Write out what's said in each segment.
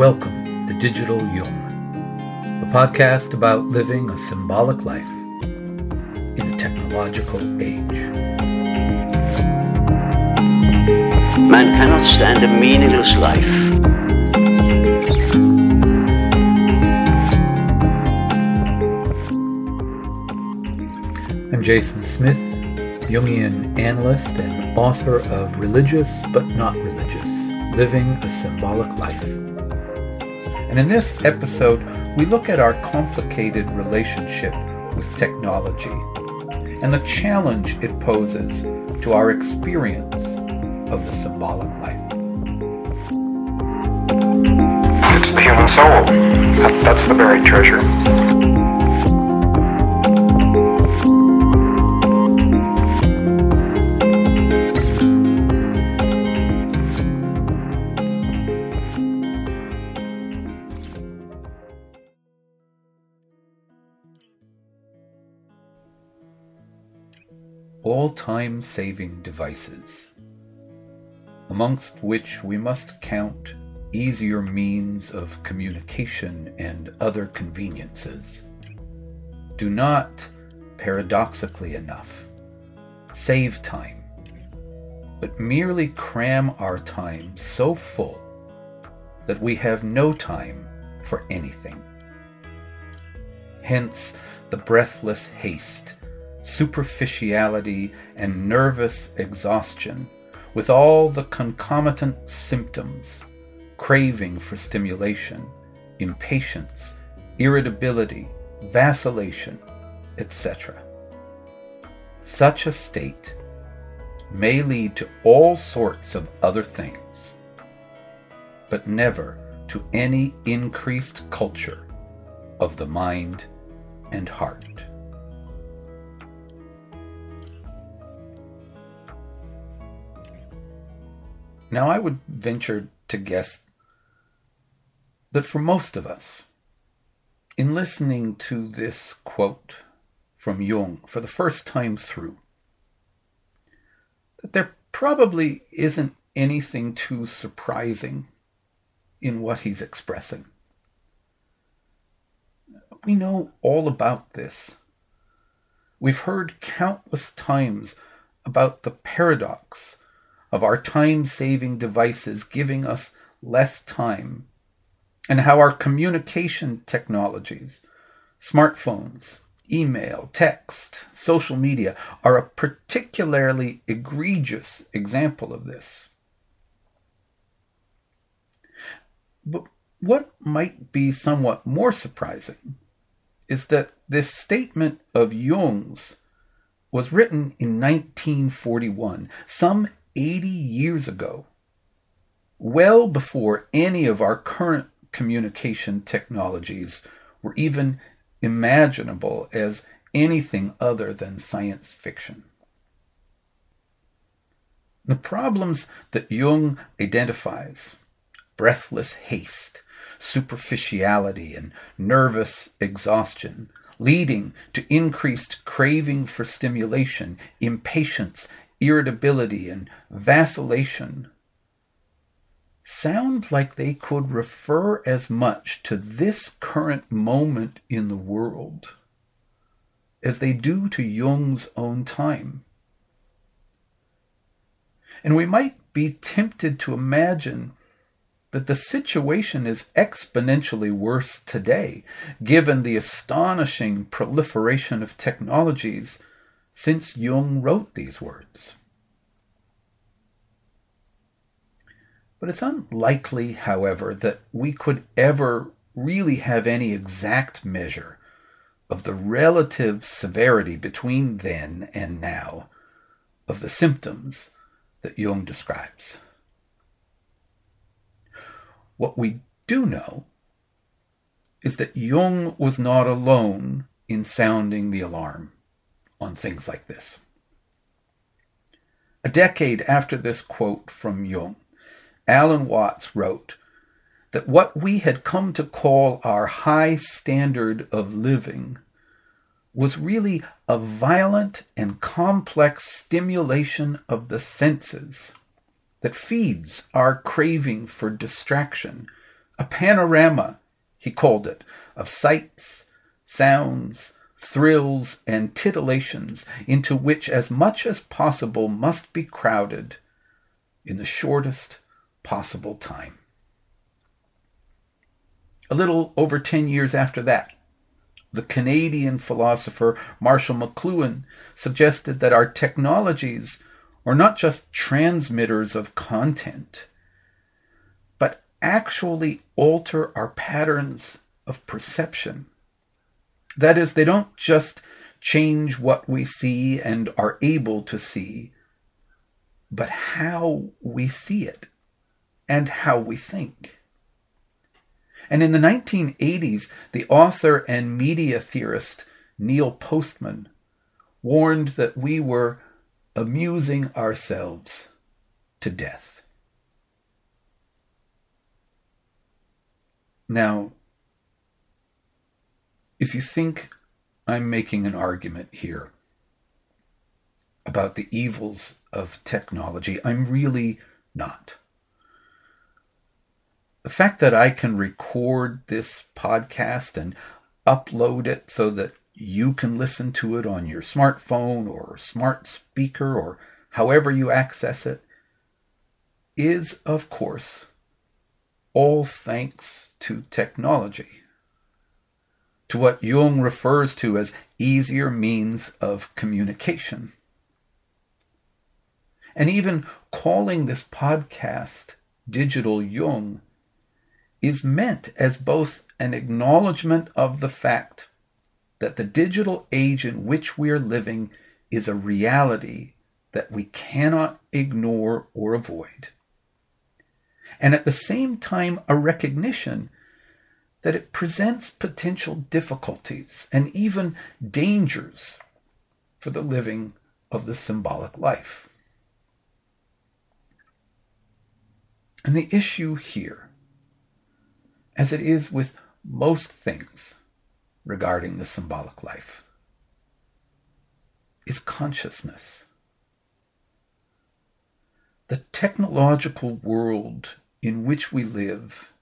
Welcome to Digital Jung, a podcast about living a symbolic life in a technological age. Man cannot stand a meaningless life. I'm Jason Smith, Jungian analyst and author of Religious but Not Religious Living a Symbolic Life. And in this episode, we look at our complicated relationship with technology and the challenge it poses to our experience of the symbolic life. It's the human soul. That's the buried treasure. Time saving devices, amongst which we must count easier means of communication and other conveniences, do not, paradoxically enough, save time, but merely cram our time so full that we have no time for anything. Hence the breathless haste superficiality, and nervous exhaustion, with all the concomitant symptoms craving for stimulation, impatience, irritability, vacillation, etc. Such a state may lead to all sorts of other things, but never to any increased culture of the mind and heart. Now, I would venture to guess that for most of us, in listening to this quote from Jung for the first time through, that there probably isn't anything too surprising in what he's expressing. We know all about this. We've heard countless times about the paradox of our time saving devices giving us less time, and how our communication technologies, smartphones, email, text, social media, are a particularly egregious example of this. But what might be somewhat more surprising is that this statement of Jung's was written in 1941, some 80 years ago, well before any of our current communication technologies were even imaginable as anything other than science fiction. The problems that Jung identifies breathless haste, superficiality, and nervous exhaustion leading to increased craving for stimulation, impatience, irritability, and vacillation sound like they could refer as much to this current moment in the world as they do to Jung's own time. And we might be tempted to imagine that the situation is exponentially worse today, given the astonishing proliferation of technologies since Jung wrote these words. But it's unlikely, however, that we could ever really have any exact measure of the relative severity between then and now of the symptoms that Jung describes. What we do know is that Jung was not alone in sounding the alarm on things like this. A decade after this quote from Jung, Alan Watts wrote that what we had come to call our high standard of living was really a violent and complex stimulation of the senses that feeds our craving for distraction, A panorama, he called it, of sights, sounds, thrills, and titillations into which as much as possible must be crowded in the shortest possible time. A little over 10 years after that, the Canadian philosopher Marshall McLuhan suggested that our technologies are not just transmitters of content, but actually alter our patterns of perception. That is, they don't just change what we see and are able to see, but how we see it and how we think. And in the 1980s, the author and media theorist Neil Postman warned that we were amusing ourselves to death. Now, if you think I'm making an argument here about the evils of technology, I'm really not. The fact that I can record this podcast and upload it so that you can listen to it on your smartphone or smart speaker or however you access it is, of course, all thanks to technology, to what Jung refers to as easier means of communication. And even calling this podcast Digital Jung is meant as both an acknowledgement of the fact that the digital age in which we are living is a reality that we cannot ignore or avoid. And at the same time, a recognition that it presents potential difficulties and even dangers for the living of the symbolic life. And the issue here as it is with most things regarding the symbolic life, is consciousness. The technological world in which we live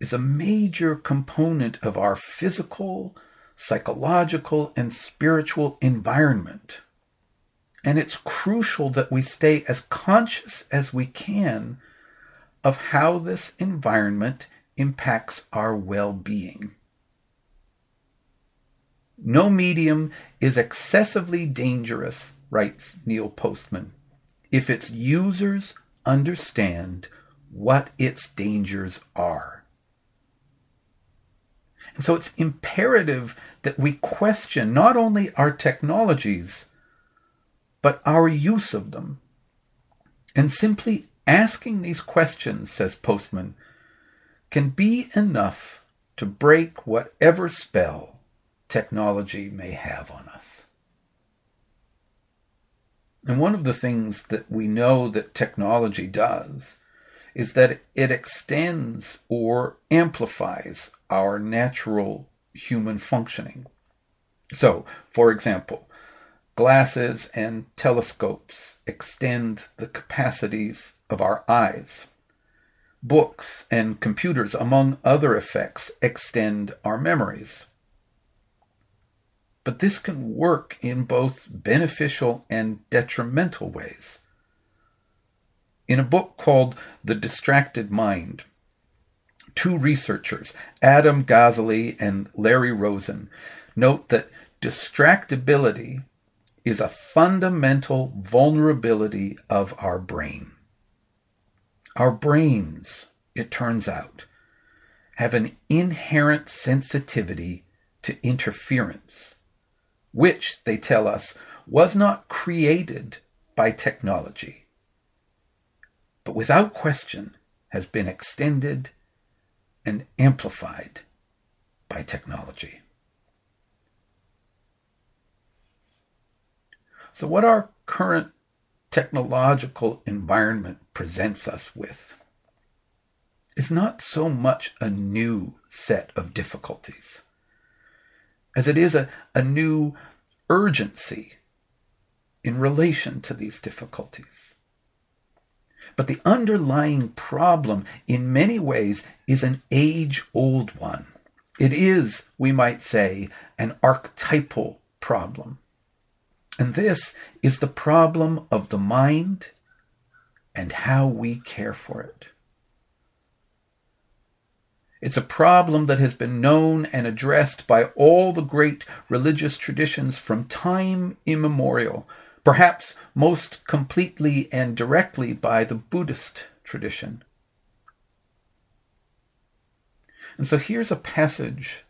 is a major component of our physical, psychological, and spiritual environment. And it's crucial that we stay as conscious as we can of how this environment impacts our well being. No medium is excessively dangerous, writes Neil Postman, if its users understand what its dangers are. And so it's imperative that we question not only our technologies, but our use of them. And simply asking these questions, says Postman, can be enough to break whatever spell technology may have on us. And one of the things that we know that technology does is that it extends or amplifies our natural human functioning. So, for example, glasses and telescopes extend the capacities of our eyes. Books and computers, among other effects, extend our memories. But this can work in both beneficial and detrimental ways. In a book called The Distracted Mind, two researchers, Adam Gazzaley and Larry Rosen, note that distractibility is a fundamental vulnerability of our brain. Our brains, it turns out, have an inherent sensitivity to interference, which, they tell us, was not created by technology, but without question has been extended and amplified by technology. So, what our current technological environment presents us with is not so much a new set of difficulties as it is a, a new urgency in relation to these difficulties. But the underlying problem, in many ways, is an age old one. It is, we might say, an archetypal problem. And this is the problem of the mind and how we care for it. It's a problem that has been known and addressed by all the great religious traditions from time immemorial, perhaps most completely and directly by the Buddhist tradition. And so here's a passage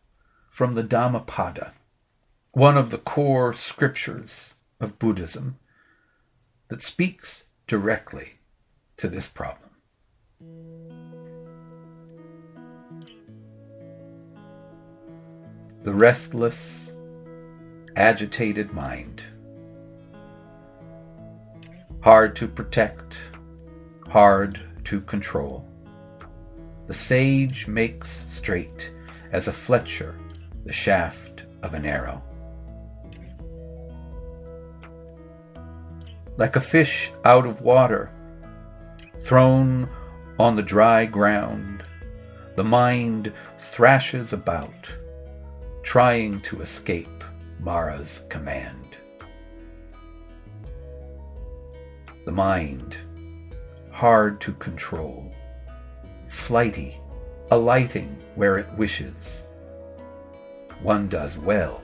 from the Dhammapada, one of the core scriptures of Buddhism, that speaks directly to this problem. The restless, agitated mind. Hard to protect, hard to control. The sage makes straight as a Fletcher the shaft of an arrow. Like a fish out of water, thrown on the dry ground, the mind thrashes about, trying to escape Mara's command. The mind, hard to control, flighty, alighting where it wishes. One does well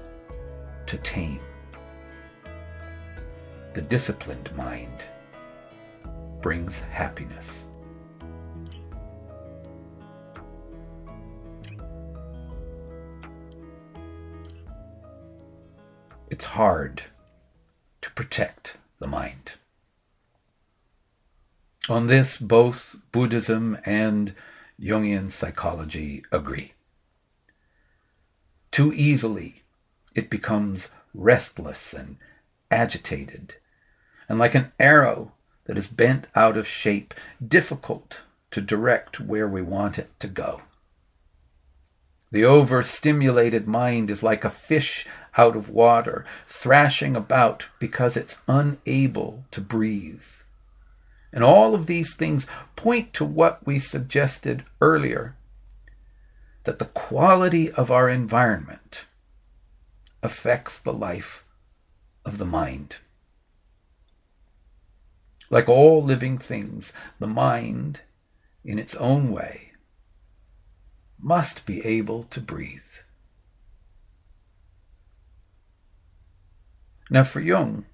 to tame. The disciplined mind brings happiness. It's hard to protect the mind. On this, both Buddhism and Jungian psychology agree. Too easily, it becomes restless and agitated, and like an arrow that is bent out of shape, difficult to direct where we want it to go. The overstimulated mind is like a fish out of water, thrashing about because it's unable to breathe. And all of these things point to what we suggested earlier that the quality of our environment affects the life of the mind. Like all living things, the mind, in its own way, must be able to breathe. Now, for Jung,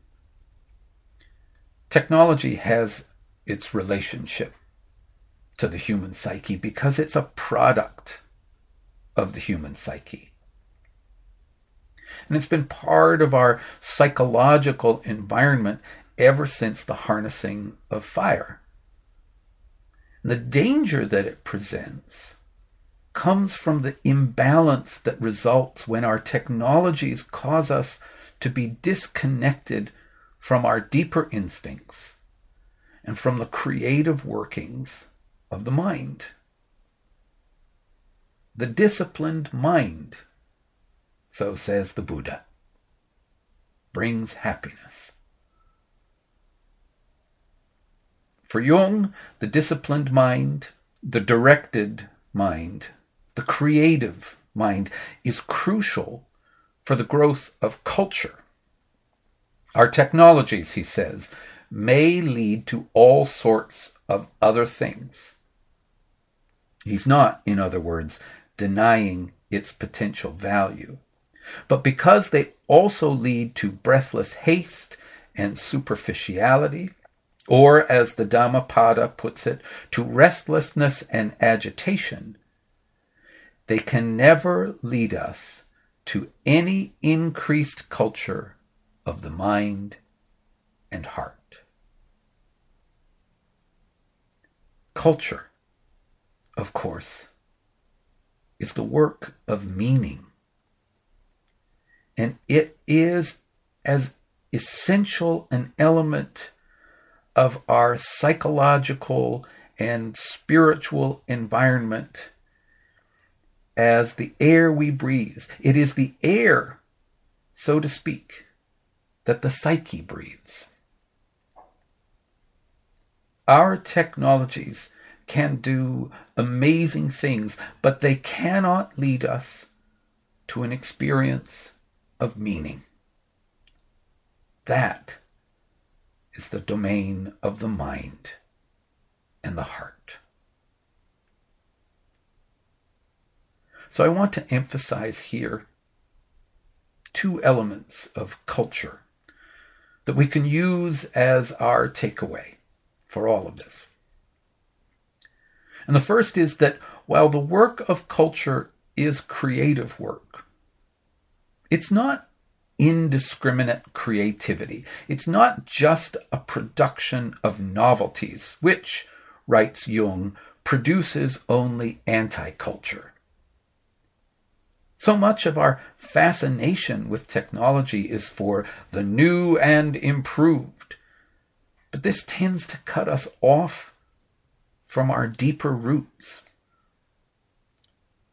technology has its relationship to the human psyche because it's a product of the human psyche. And it's been part of our psychological environment ever since the harnessing of fire. And the danger that it presents comes from the imbalance that results when our technologies cause us to be disconnected from our deeper instincts and from the creative workings of the mind. The disciplined mind, so says the Buddha, brings happiness. For Jung, the disciplined mind, the directed mind, the creative mind is crucial for the growth of culture. Our technologies, he says, may lead to all sorts of other things. He's not, in other words, denying its potential value. But because they also lead to breathless haste and superficiality, or as the Dhammapada puts it, to restlessness and agitation, they can never lead us to any increased culture of the mind and heart. Culture, of course, is the work of meaning. And it is as essential an element of our psychological and spiritual environment as the air we breathe. It is the air, so to speak, that the psyche breathes. Our technologies can do amazing things, but they cannot lead us to an experience of meaning. That is the domain of the mind and the heart. So I want to emphasize here two elements of culture that we can use as our takeaway for all of this. And the first is that while the work of culture is creative work, it's not indiscriminate creativity. It's not just a production of novelties, which, writes Jung, produces only anti culture. So much of our fascination with technology is for the new and improved. But this tends to cut us off from our deeper roots.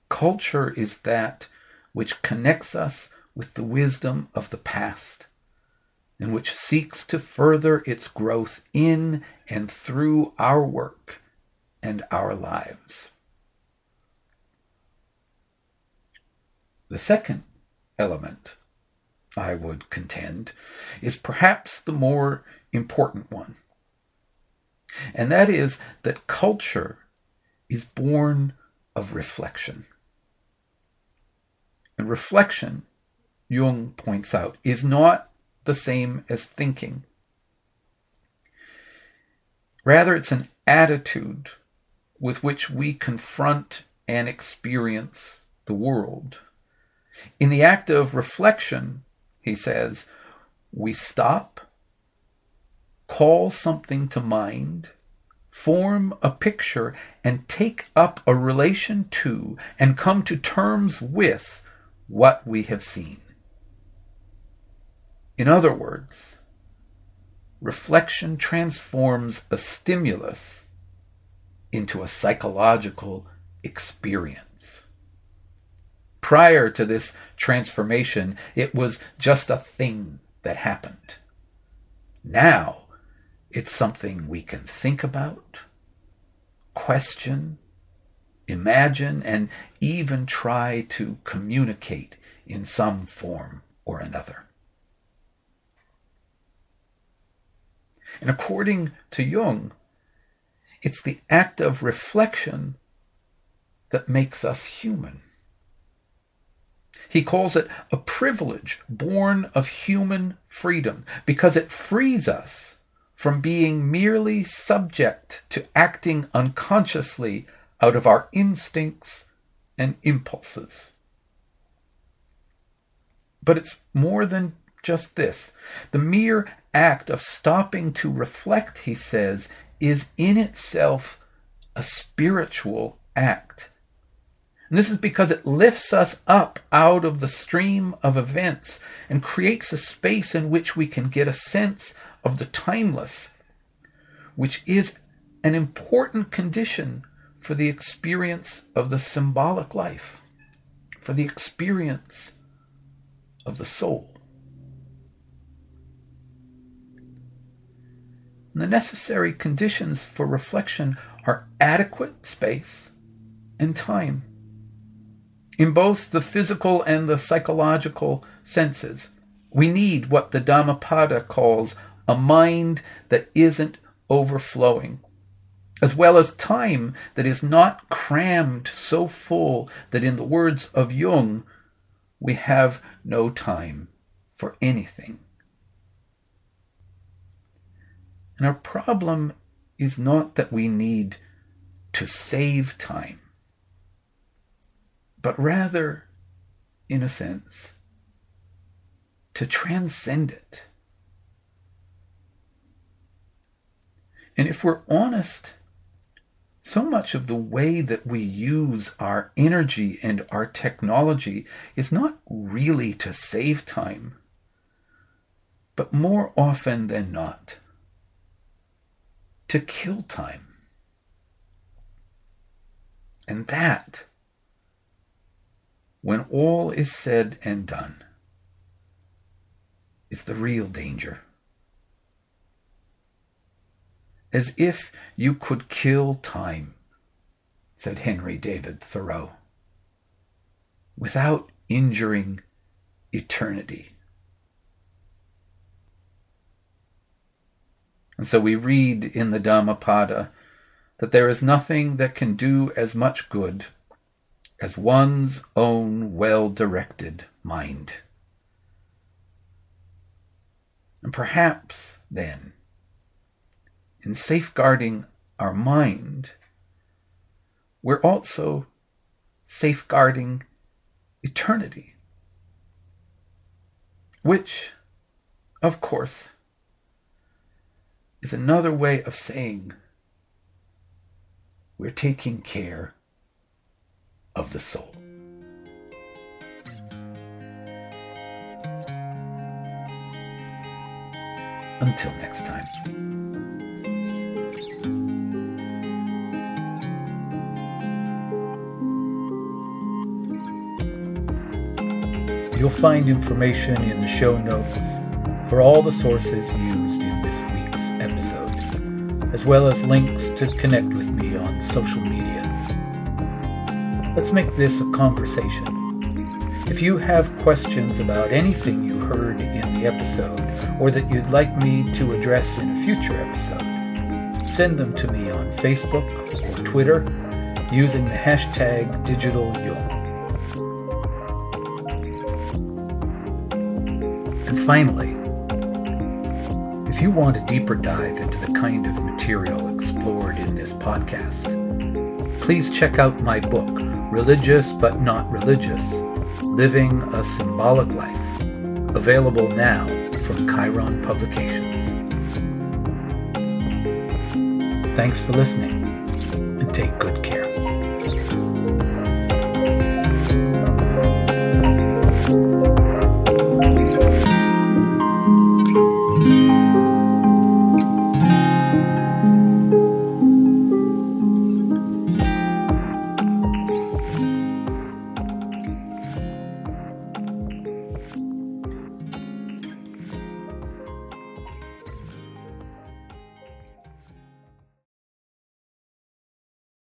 Culture is that which connects us with the wisdom of the past and which seeks to further its growth in and through our work and our lives. The second element, I would contend, is perhaps the more important one. And that is that culture is born of reflection. And reflection, Jung points out, is not the same as thinking. Rather, it's an attitude with which we confront and experience the world. In the act of reflection, he says, we stop, call something to mind, form a picture, and take up a relation to and come to terms with what we have seen. In other words, reflection transforms a stimulus into a psychological experience. Prior to this transformation, it was just a thing that happened. Now, it's something we can think about, question, imagine, and even try to communicate in some form or another. And according to Jung, it's the act of reflection that makes us human. He calls it a privilege born of human freedom because it frees us from being merely subject to acting unconsciously out of our instincts and impulses. But it's more than just this. The mere act of stopping to reflect, he says, is in itself a spiritual act and this is because it lifts us up out of the stream of events and creates a space in which we can get a sense of the timeless, which is an important condition for the experience of the symbolic life, for the experience of the soul. And the necessary conditions for reflection are adequate space and time in both the physical and the psychological senses. We need what the Dhammapada calls a mind that isn't overflowing, as well as time that is not crammed so full that, in the words of Jung, we have no time for anything. And our problem is not that we need to save time but rather, in a sense, to transcend it. And if we're honest, so much of the way that we use our energy and our technology is not really to save time, but more often than not, to kill time. And that when all is said and done, is the real danger. As if you could kill time, said Henry David Thoreau, without injuring eternity. And so we read in the Dhammapada that there is nothing that can do as much good as one's own well-directed mind. And perhaps, then, in safeguarding our mind, we're also safeguarding eternity, which, of course, is another way of saying we're taking care of the soul. Until next time. You'll find information in the show notes for all the sources used in this week's episode, as well as links to connect with me on social media. Let's make this a conversation. If you have questions about anything you heard in the episode or that you'd like me to address in a future episode, send them to me on Facebook or Twitter using the hashtag DigitalJung. Finally, if you want a deeper dive into the kind of material explored in this podcast, please check out my book, Religious but Not Religious Living a Symbolic Life, available now from Chiron Publications. Thanks for listening and take good care.